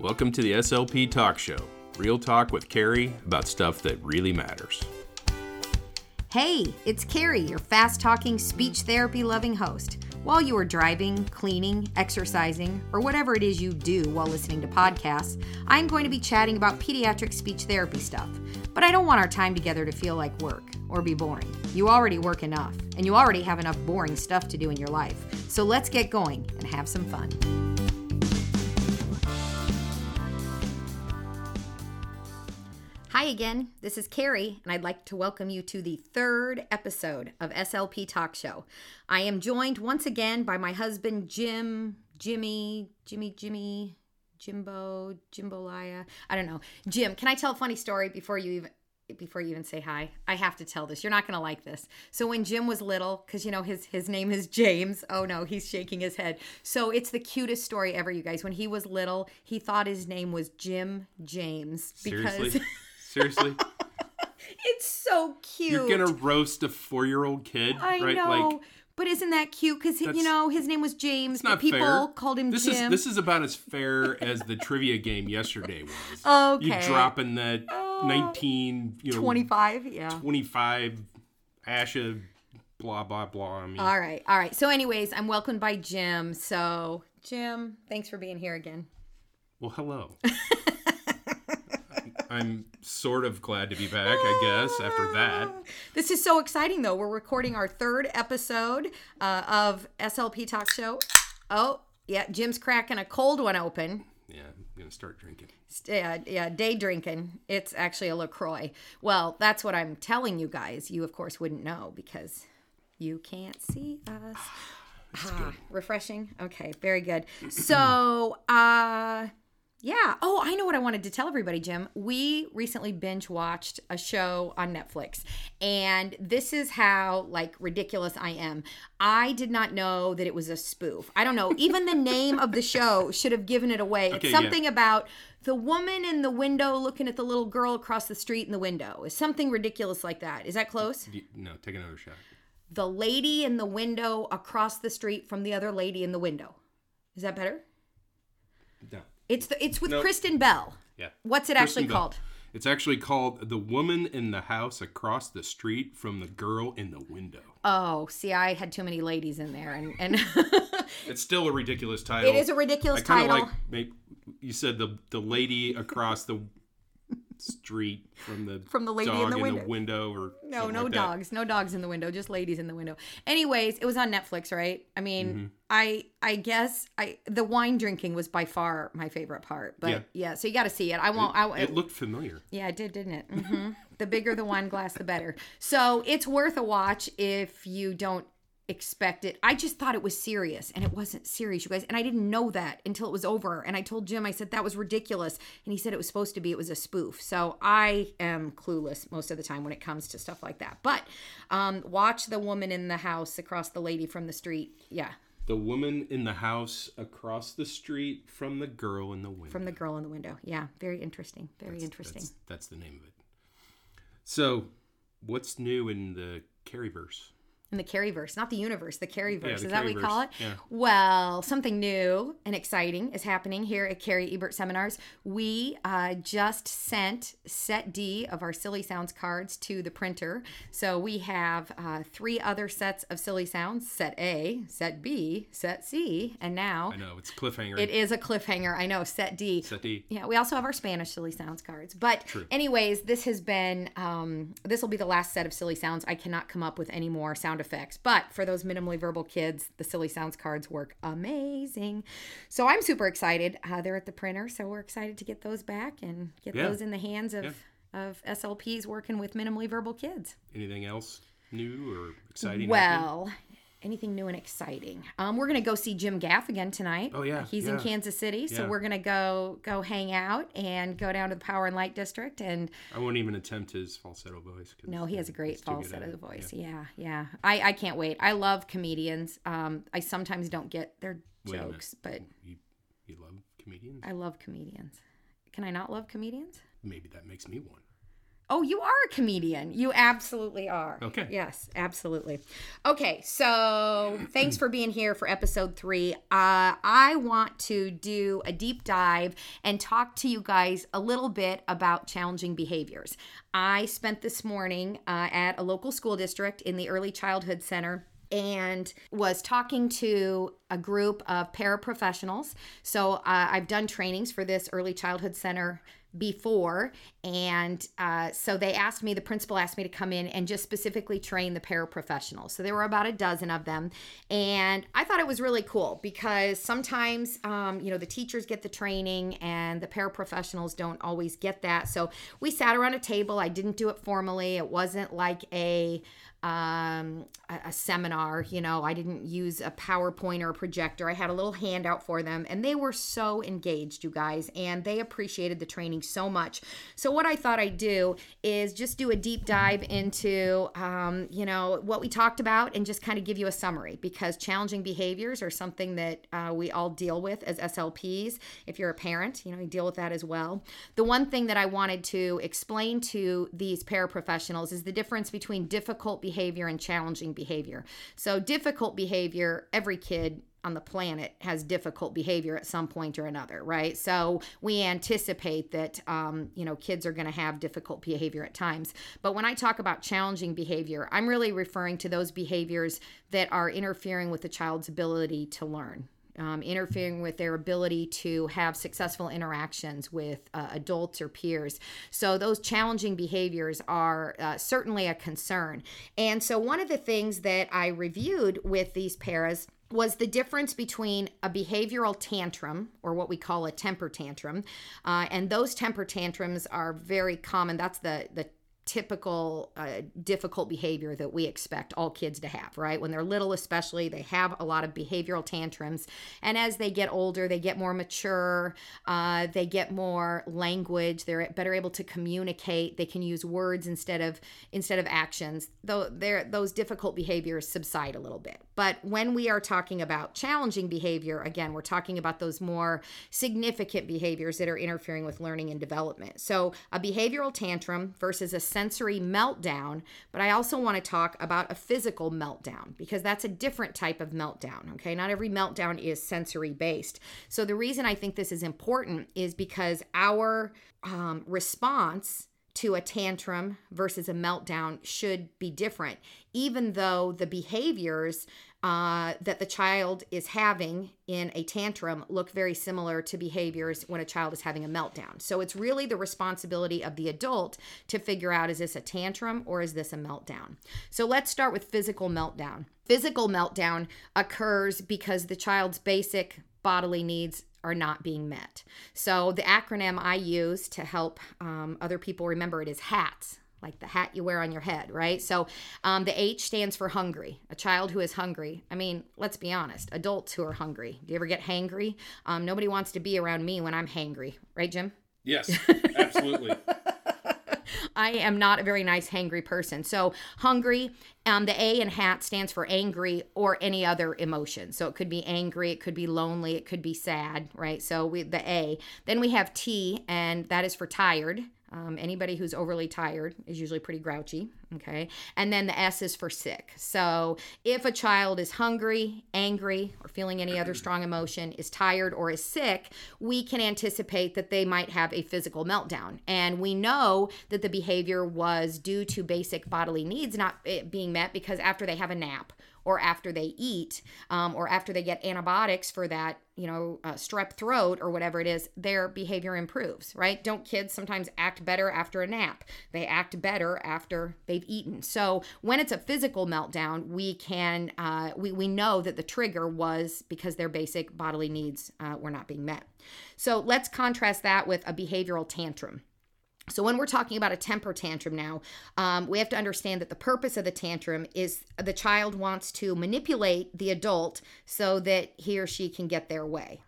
Welcome to the SLP Talk Show. Real talk with Cari about stuff that really matters. Hey, it's Cari, your fast talking, speech therapy loving host. While you are driving, cleaning, exercising, or whatever it is you do while listening to podcasts, I'm going to be chatting about pediatric speech therapy stuff. But I don't want our time together to feel like work or be boring. You already work enough, and you already have enough boring stuff to do in your life. So let's get going and have some fun. Hi again, this is Cari, and I'd like to welcome you to the third episode of SLP Talk Show. I am joined once again by my husband, Jim, Jimmy, Jimmy, Jimmy, Jimbo, Jimbolaya. I don't know. Jim, can I tell a funny story before you even before you even say hi i have to tell this you're not going to like this so when jim was little because you know his his name is james oh no he's shaking his head so it's the cutest story ever you guys when he was little he thought his name was jim james because Seriously? Seriously? it's so cute You're gonna roast a four year old kid, i right? know Like but isn't that cute because you know his name was james but people fair. called him this jim is this is about as fair as the trivia game yesterday was. Okay. You dropping that oh. nineteen, you know, 25 yeah 25 ASHA, blah blah blah. I mean, all right all right so anyways i'm welcomed by jim so jim thanks for being here again well, hello. I'm sort of glad to be back, I guess, after that. This is so exciting, though. We're recording our third episode uh, of SLP Talk Show. Oh, yeah, Jim's cracking a cold one open. Yeah, I'm gonna start drinking. Yeah, yeah, day drinking. It's actually a LaCroix. Well, that's what I'm telling you guys. You, of course, wouldn't know because you can't see us. Ah, refreshing. Okay, very good. So, uh, yeah. Oh, I know what I wanted to tell everybody, Jim. We recently binge watched a show on Netflix, and this is how like ridiculous I am. I did not know that it was a spoof. I don't know. Even the name of the show should have given it away. Okay, it's yeah. something about the woman in the window looking at the little girl across the street in the window. Is something ridiculous like that. Is that close? No, take another shot. The lady in the window across the street from the other lady in the window. Is that better? No. It's the it's with Nope. Kristen Bell. Yeah. What's it actually Bell. called? It's actually called The Woman in the House Across the Street from the Girl in the Window. Oh, see, I had too many ladies in there, and and It's still a ridiculous title. it is a ridiculous title. I kind of title. like you said the the lady across the street from the From the lady in the window. window or no, no like dogs, no dogs in the window, just ladies in the window. Anyways, it was on Netflix, right? I mean, Mm-hmm. I I guess I the wine drinking was by far my favorite part, but yeah, Yeah. so you got to see it. I won't. I, It looked familiar. Yeah, it did, didn't it? hmm the bigger the wine glass, the better. So it's worth a watch if you don't expect it. I just thought it was serious, and it wasn't serious, you guys. And I didn't know that until it was over. And I told Jim, I said that was ridiculous, and he said it was supposed to be. It was a spoof. So I am clueless most of the time when it comes to stuff like that. But um, watch the woman in the house across the lady from the street. Yeah, The woman in the house across the street from the girl in the window. from the girl in the window. Yeah, very interesting. Very interesting. That's, that's the name of it. So, what's new in the Carrieverse? In the Carrieverse, not the universe, the Carrieverse. the is that what we call it? Yeah. Well, something new and exciting is happening here at Cari Ebert Seminars. We uh, just sent set D of our Silly Sounds cards to the printer. So we have uh, three other sets of Silly Sounds set A, set B, set C, and now I know it's cliffhanger. it is a cliffhanger. I know, set D. Set D. Yeah, we also have our Spanish silly sounds cards. But anyways, this has been um, this will be the last set of silly sounds. I cannot come up with any more sound effects. But for those minimally verbal kids, the silly sounds cards work amazing. So I'm super excited. Uh, they're at the printer, so we're excited to get those back and get Yeah. those in the hands of of SLPs working with minimally verbal kids. Anything else new or exciting? happening? Anything new and exciting? Um, we're gonna go see Jim Gaff again tonight. Oh, yeah, he's in. Kansas City, so Yeah. we're gonna go go hang out and go down to the Power and Light District. And I won't even attempt his falsetto voice. no, he has a great it's too good falsetto voice. Yeah. yeah, I I can't wait. I love comedians. Um, I sometimes don't get their Wait jokes, but You, you love comedians? I love comedians. Can I not love comedians? Maybe that makes me one. Oh, you are a comedian. You absolutely are. Okay. Yes, absolutely. Okay, so thanks for being here for episode three. Uh, I want to do a deep dive and talk to you guys a little bit about challenging behaviors. I spent this morning uh, at a local school district in the Early Childhood Center and was talking to a group of paraprofessionals. So uh, I've done trainings for this early childhood center before and uh, so they asked me the principal asked me to come in and just specifically train the paraprofessionals so there were about a dozen of them and i thought it was really cool because sometimes um, you know the teachers get the training and the paraprofessionals don't always get that so we sat around a table i didn't do it formally it wasn't like a um, a, a, seminar. You know, I didn't use a PowerPoint or a projector. I had a little handout for them, and they were so engaged, you guys, and they appreciated the training so much. So, what I thought I'd do is just do a deep dive into, um, you know, what we talked about and just kind of give you a summary because challenging behaviors are something that uh, we all deal with as SLPs. If you're a parent, you know, you deal with that as well. The one thing that I wanted to explain to these paraprofessionals is the difference between difficult behavior and challenging behavior. So, difficult behavior, every kid on the planet has difficult behavior at some point or another, right? So we anticipate that, um, you know, kids are going to have difficult behavior at times. But when I talk about challenging behavior, I'm really referring to those behaviors that are interfering with the child's ability to learn um, interfering with their ability to have successful interactions with uh, adults or peers. So, those challenging behaviors are uh, certainly a concern. And so, one of the things that I reviewed with these paras was the difference between a behavioral tantrum or what we call a temper tantrum uh, and those temper tantrums are very common that's the the typical uh, difficult behavior that we expect all kids to have, right? When they're little, especially, they have a lot of behavioral tantrums. And as they get older, they get more mature, uh, they get more language, they're better able to communicate, they can use words instead of instead of actions. Though those difficult behaviors subside a little bit. But when we are talking about challenging behavior, again, we're talking about those more significant behaviors that are interfering with learning and development. So a behavioral tantrum versus a sensory meltdown, but I also want to talk about a physical meltdown because that's a different type of meltdown. Okay, not every meltdown is sensory based. So the reason I think this is important is because our um, response to a tantrum versus a meltdown should be different, even though the behaviors uh, that the child is having in a tantrum look very similar to behaviors when a child is having a meltdown. So it's really the responsibility of the adult to figure out is this a tantrum or is this a meltdown? So let's start with physical meltdown. Physical meltdown occurs because the child's basic bodily needs are not being met. So the acronym I use to help um, other people remember it is HATS like the hat you wear on your head, right? So um, the H stands for hungry. A child who is hungry. I mean, let's be honest. Adults who are hungry. Do you ever get hangry? Um, nobody wants to be around me when I'm hangry, right, Jim? Yes, absolutely. I am not a very nice hangry person. So hungry, um, the A in hat stands for angry or any other emotion. So it could be angry, it could be lonely, it could be sad, right? So we the A. Then we have T, and that is for tired. Um, anybody who's overly tired is usually pretty grouchy. Okay. And then the S is for sick. So if a child is hungry, angry, or feeling any other strong emotion, is tired, or is sick, we can anticipate that they might have a physical meltdown. And we know that the behavior was due to basic bodily needs not eh, being met because after they have a nap or after they eat um, or after they get antibiotics for that you know uh, strep throat or whatever it is their behavior improves right? Don't kids sometimes act better after a nap? They act better after they've eaten. So when it's a physical meltdown we can uh, we, we know that the trigger was because their basic bodily needs uh, were not being met. So let's contrast that with a behavioral tantrum so, when we're talking about a temper tantrum now, um, we have to understand that the purpose of the tantrum is the child wants to manipulate the adult so that he or she can get their way.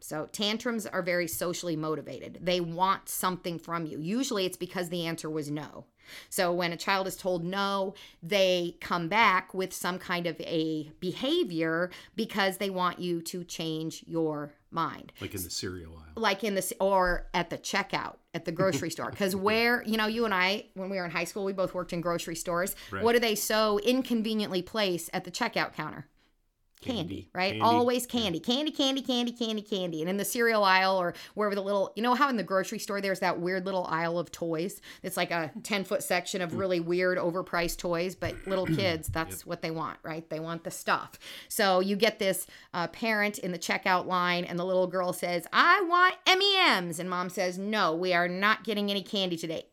So, tantrums are very socially motivated. They want something from you. Usually, it's because the answer was no. So, when a child is told no, they come back with some kind of a behavior because they want you to change your mind Like in the cereal aisle. like in this or at the checkout at the grocery store because where you know you and i when we were in high school we both worked in grocery stores Right. what do they so inconveniently place at the checkout counter candy, Candy. right? Candy. always candy. Candy candy candy candy candy. And in the cereal aisle or wherever the little you know how in the grocery store there's that weird little aisle of toys? It's like a 10 foot section of really weird overpriced toys but little kids that's what they want right? They want the stuff. So you get this uh, parent in the checkout line and the little girl says i want m&ms and mom says no we are not getting any candy today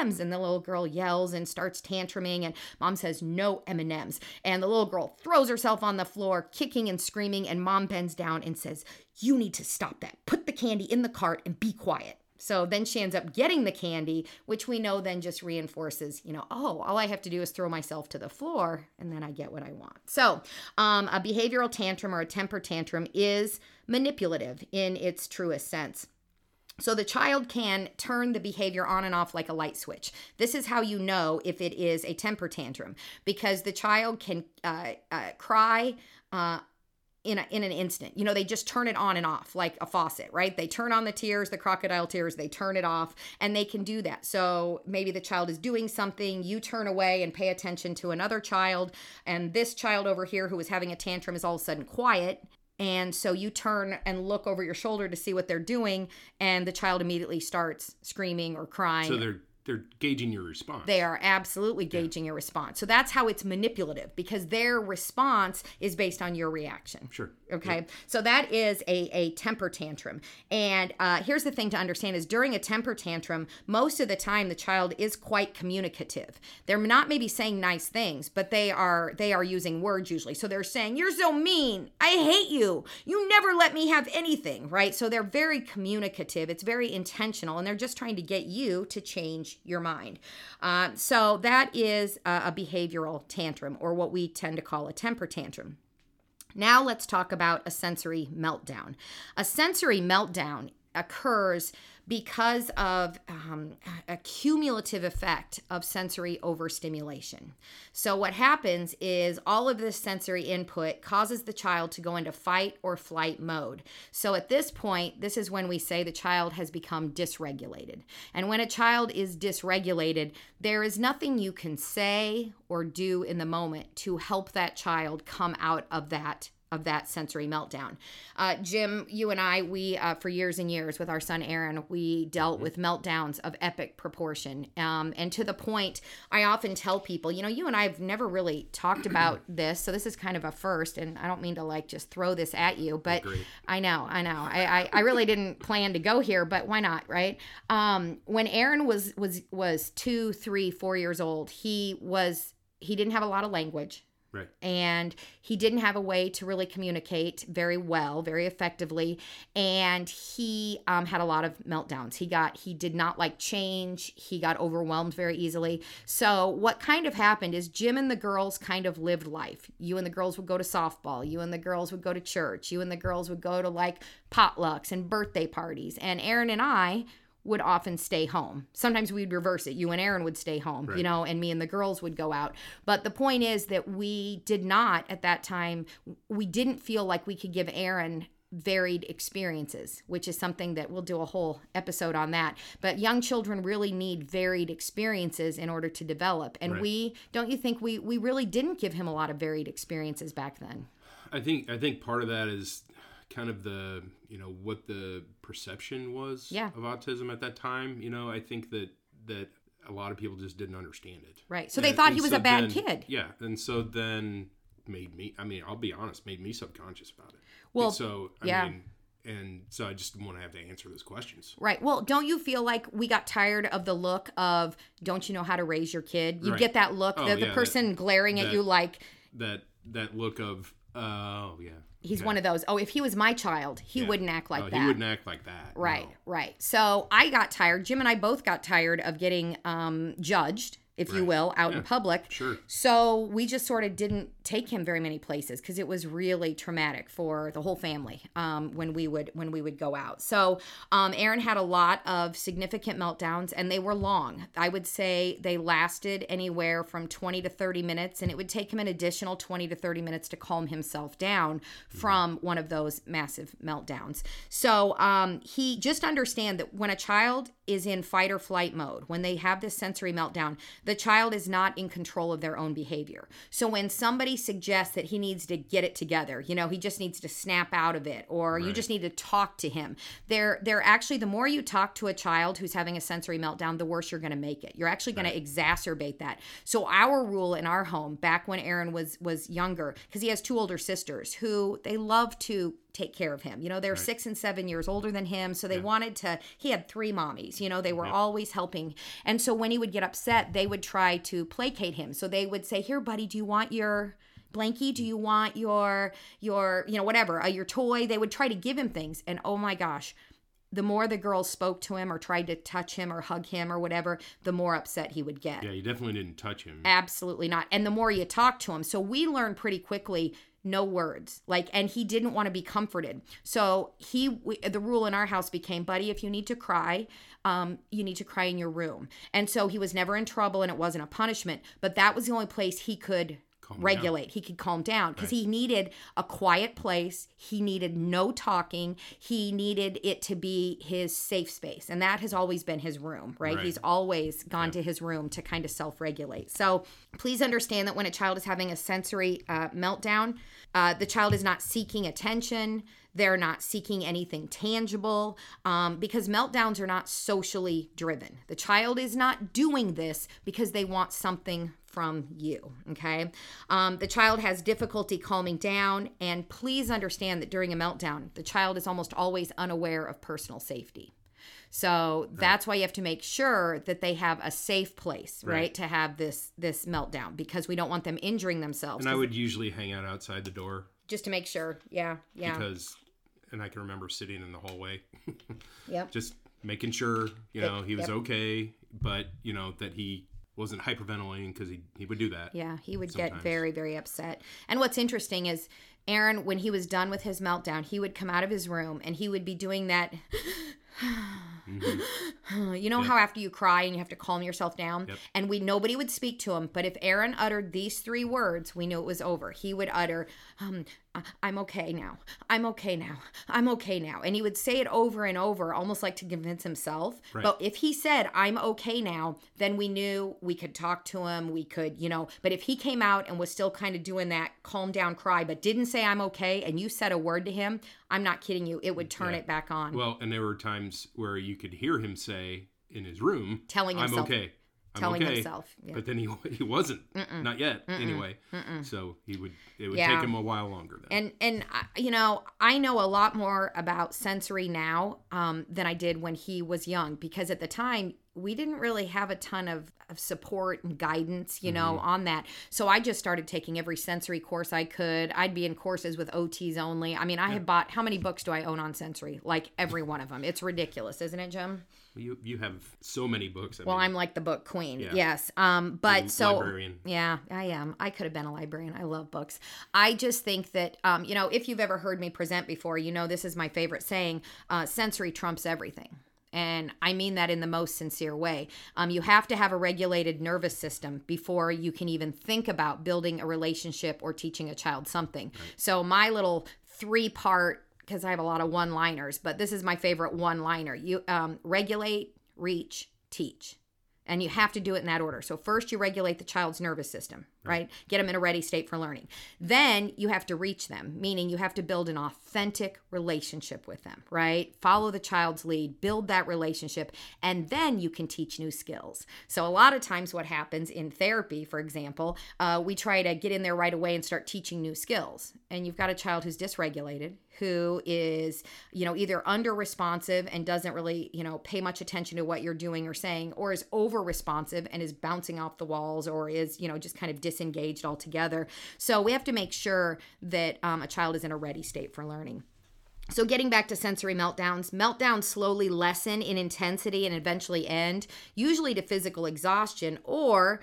m&ms and the little girl yells and starts tantruming and mom says no m&ms and the little girl throws herself on the floor kicking and screaming and mom bends down and says you need to stop that put the candy in the cart and be quiet so then she ends up getting the candy, which we know then just reinforces, you know, oh, all I have to do is throw myself to the floor and then I get what I want. So um, a behavioral tantrum or a temper tantrum is manipulative in its truest sense. So the child can turn the behavior on and off like a light switch. This is how you know if it is a temper tantrum because the child can uh, uh, cry. Uh, in, a, in an instant. You know, they just turn it on and off like a faucet, right? They turn on the tears, the crocodile tears, they turn it off, and they can do that. So maybe the child is doing something, you turn away and pay attention to another child, and this child over here who is having a tantrum is all of a sudden quiet. And so you turn and look over your shoulder to see what they're doing, and the child immediately starts screaming or crying. So they're they're gauging your response. They are absolutely gauging your response. So that's how it's manipulative because their response is based on your reaction. Sure. Okay. So that is a, a temper tantrum. And uh, here's the thing to understand is during a temper tantrum, most of the time the child is quite communicative. They're not maybe saying nice things, but they are they are using words usually. So they're saying, You're so mean. I hate you. You never let me have anything, right? So they're very communicative. It's very intentional, and they're just trying to get you to change your mind. Uh, so that is a, a behavioral tantrum, or what we tend to call a temper tantrum. Now let's talk about a sensory meltdown. A sensory meltdown occurs because of um, a cumulative effect of sensory overstimulation. So, what happens is all of this sensory input causes the child to go into fight or flight mode. So, at this point, this is when we say the child has become dysregulated. And when a child is dysregulated, there is nothing you can say or do in the moment to help that child come out of that of that sensory meltdown. Uh, Jim, you and I, we uh, for years and years with our son Aaron, we dealt with meltdowns of epic proportion, um, and to the point, I often tell people, you know, you and I have never really talked about this, so this is kind of a first, and I don't mean to like just throw this at you, but Great. I know, I know, I, I, I really didn't plan to go here, but why not, right? Um, when Aaron was was was two, three, four years old, he was he didn't have a lot of language Right. and he didn't have a way to really communicate very well very effectively. And he um, had a lot of meltdowns. He got he did not like change. He got overwhelmed very easily. So what kind of happened is jim and the girls kind of lived life. You and the girls would go to softball. You and the girls would go to church. You and the girls would go to like potlucks and birthday parties. And aaron and i would often stay home. Sometimes we'd reverse it. You and Aaron would stay home, you know, and me and the girls would go out. But the point is that we did not at that time, we didn't feel like we could give Aaron varied experiences, which is something that we'll do a whole episode on that. But young children really need varied experiences in order to develop. And Right. we don't you think we we really didn't give him a lot of varied experiences back then? I think I think part of that is kind of the you know what the perception was Yeah. of autism at that time. You know, I think that that a lot of people just didn't understand it. Right. So they And- thought he was so a bad then- kid. Yeah, and so then made me. I mean, I'll be honest, made me subconscious about it. Well, And so I yeah. mean, and so I just want to have to answer those questions. Right. Well, don't you feel like we got tired of the look of don't you know how to raise your kid? You Right. get that look, Oh, the, the yeah, person glaring at you like That that look of oh yeah, he's one of those. Oh, if he was my child, he Yeah. wouldn't act like Oh, that. He wouldn't act like that. Right, no. right. So I got tired. Jim and I both got tired of getting um, judged, if you will, out in public. Sure. So we just sort of didn't take him very many places because it was really traumatic for the whole family um, when we would when we would go out. So um, Aaron had a lot of significant meltdowns, and they were long. I would say they lasted anywhere from 20 to 30 minutes, and it would take him an additional 20 to 30 minutes to calm himself down from one of those massive meltdowns. So um, he just understand that when a child is in fight or flight mode, when they have this sensory meltdown, the child is not in control of their own behavior. So when somebody suggests that he needs to get it together, you know, he just needs to snap out of it or right. you just need to talk to him. They're they're actually the more you talk to a child who's having a sensory meltdown, the worse you're going to make it. You're actually going right. to exacerbate that. So our rule in our home back when Aaron was was younger because he has two older sisters who they love to take care of him. You know, they're right. six and seven years older than him. So they yeah. wanted to, he had three mommies, you know, they were yeah. always helping. And so when he would get upset, they would try to placate him. So they would say, Here, buddy, do you want your blankie do you want your your you know whatever uh, your toy they would try to give him things and oh my gosh the more the girls spoke to him or tried to touch him or hug him or whatever, the more upset he would get. Yeah, you definitely didn't touch him. Absolutely not. And the more you talk to him. So we learned pretty quickly no words like and he didn't want to be comforted so he we, the rule in our house became buddy if you need to cry um, you need to cry in your room and so he was never in trouble and it wasn't a punishment but that was the only place he could calm regulate down. he could calm down because right. he needed a quiet place he needed no talking he needed it to be his safe space and that has always been his room right, right. he's always gone to his room to kind of self-regulate so please understand that when a child is having a sensory uh, meltdown uh, the child is not seeking attention. They're not seeking anything tangible um, because meltdowns are not socially driven. The child is not doing this because they want something from you. Okay. Um, the child has difficulty calming down. And please understand that during a meltdown, the child is almost always unaware of personal safety. So that's why you have to make sure that they have a safe place, right, right, to have this this meltdown because we don't want them injuring themselves. And I would usually hang out outside the door just to make sure. Yeah, yeah. Because, and I can remember sitting in the hallway. yep. Just making sure you know he was yep. okay, but you know that he wasn't hyperventilating because he he would do that. Yeah, he would sometimes. get very very upset. And what's interesting is Aaron, when he was done with his meltdown, he would come out of his room and he would be doing that. Mm-hmm. You know yep. how after you cry and you have to calm yourself down? Yep. And we nobody would speak to him, but if Aaron uttered these three words, we knew it was over. He would utter, um, I'm okay now. I'm okay now. I'm okay now. And he would say it over and over, almost like to convince himself. Right. But if he said, I'm okay now, then we knew we could talk to him. We could, you know, but if he came out and was still kind of doing that calm down cry, but didn't say, I'm okay, and you said a word to him, I'm not kidding you, it would turn yeah. it back on. Well, and there were times where you could hear him say in his room, telling himself, I'm okay. I'm telling okay. himself. Yeah. But then he he wasn't, Mm-mm. not yet. Mm-mm. Anyway, Mm-mm. so he would it would yeah. take him a while longer. Then. And and you know I know a lot more about sensory now um, than I did when he was young because at the time we didn't really have a ton of, of support and guidance, you know, mm-hmm. on that. So I just started taking every sensory course I could. I'd be in courses with OTs only. I mean, I yeah. had bought how many books do I own on sensory? Like every one of them. It's ridiculous, isn't it, Jim? You you have so many books. I well, mean, I'm like the book queen. Yeah. Yes. Um, but so librarian. yeah, I am. I could have been a librarian. I love books. I just think that um, you know, if you've ever heard me present before, you know this is my favorite saying: uh, sensory trumps everything. And I mean that in the most sincere way. Um, you have to have a regulated nervous system before you can even think about building a relationship or teaching a child something. Right. So, my little three part because I have a lot of one liners, but this is my favorite one liner. You um, regulate, reach, teach. And you have to do it in that order. So, first, you regulate the child's nervous system right? Get them in a ready state for learning. Then you have to reach them, meaning you have to build an authentic relationship with them, right? Follow the child's lead, build that relationship, and then you can teach new skills. So, a lot of times, what happens in therapy, for example, uh, we try to get in there right away and start teaching new skills. And you've got a child who's dysregulated, who is, you know, either under responsive and doesn't really, you know, pay much attention to what you're doing or saying, or is over responsive and is bouncing off the walls, or is, you know, just kind of dis disengaged altogether. So we have to make sure that um, a child is in a ready state for learning. So, getting back to sensory meltdowns, meltdowns slowly lessen in intensity and eventually end, usually to physical exhaustion or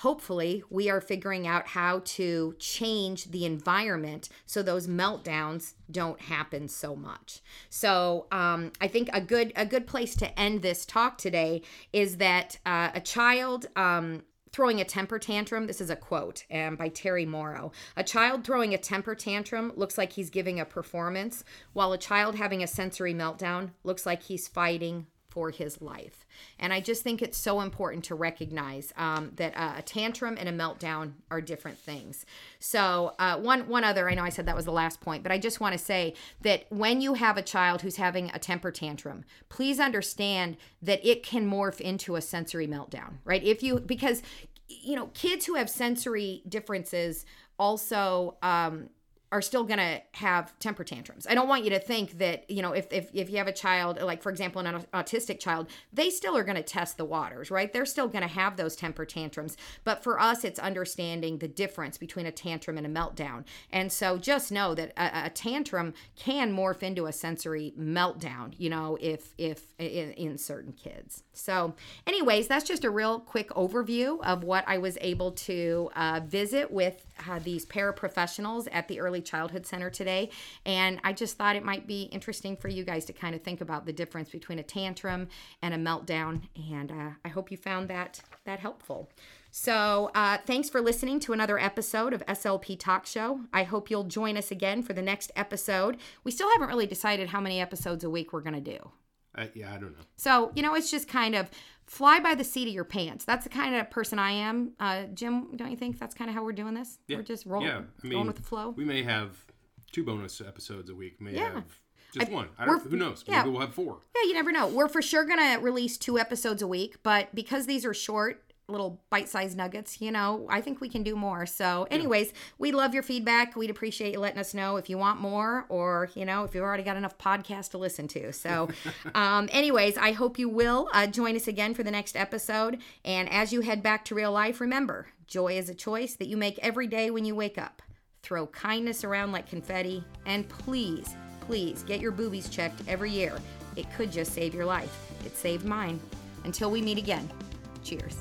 hopefully we are figuring out how to change the environment so those meltdowns don't happen so much so um, i think a good a good place to end this talk today is that uh, a child um, throwing a temper tantrum. This is a quote um, by Terri Mauro. A child throwing a temper tantrum looks like he's giving a performance, while a child having a sensory meltdown looks like he's fighting for his life. And I just think it's so important to recognize um, that uh, a tantrum and a meltdown are different things. So uh, one one other, I know I said that was the last point, but I just want to say that when you have a child who's having a temper tantrum, please understand that it can morph into a sensory meltdown, right? If you because you know kids who have sensory differences also um, are still going to have temper tantrums. I don't want you to think that, you know, if, if, if you have a child, like for example, an autistic child, they still are going to test the waters, right? They're still going to have those temper tantrums. But for us, it's understanding the difference between a tantrum and a meltdown. And so just know that a, a tantrum can morph into a sensory meltdown, you know, if, if in, in certain kids. So, anyways, that's just a real quick overview of what I was able to uh, visit with uh, these paraprofessionals at the Early Childhood Center today. And I just thought it might be interesting for you guys to kind of think about the difference between a tantrum and a meltdown. And uh, I hope you found that that helpful. So, uh, thanks for listening to another episode of SLP Talk Show. I hope you'll join us again for the next episode. We still haven't really decided how many episodes a week we're going to do. Uh, yeah, I don't know. So, you know, it's just kind of fly by the seat of your pants. That's the kind of person I am. Uh, Jim, don't you think that's kind of how we're doing this? Yeah. We're just rolling, yeah. I mean, going with the flow. We may have two bonus episodes a week. May Yeah. have just I- one. I don't, who knows? yeah. Maybe we'll have four. Yeah, you never know. We're for sure going to release two episodes a week, but because these are short, little bite sized nuggets, you know, I think we can do more. So, anyways, we love your feedback. We'd appreciate you letting us know if you want more or, you know, if you've already got enough podcasts to listen to. So, um, anyways, I hope you will uh, join us again for the next episode. And as you head back to real life, remember joy is a choice that you make every day when you wake up. Throw kindness around like confetti, and please, please get your boobies checked every year. It could just save your life. It saved mine. Until we meet again, Cheers.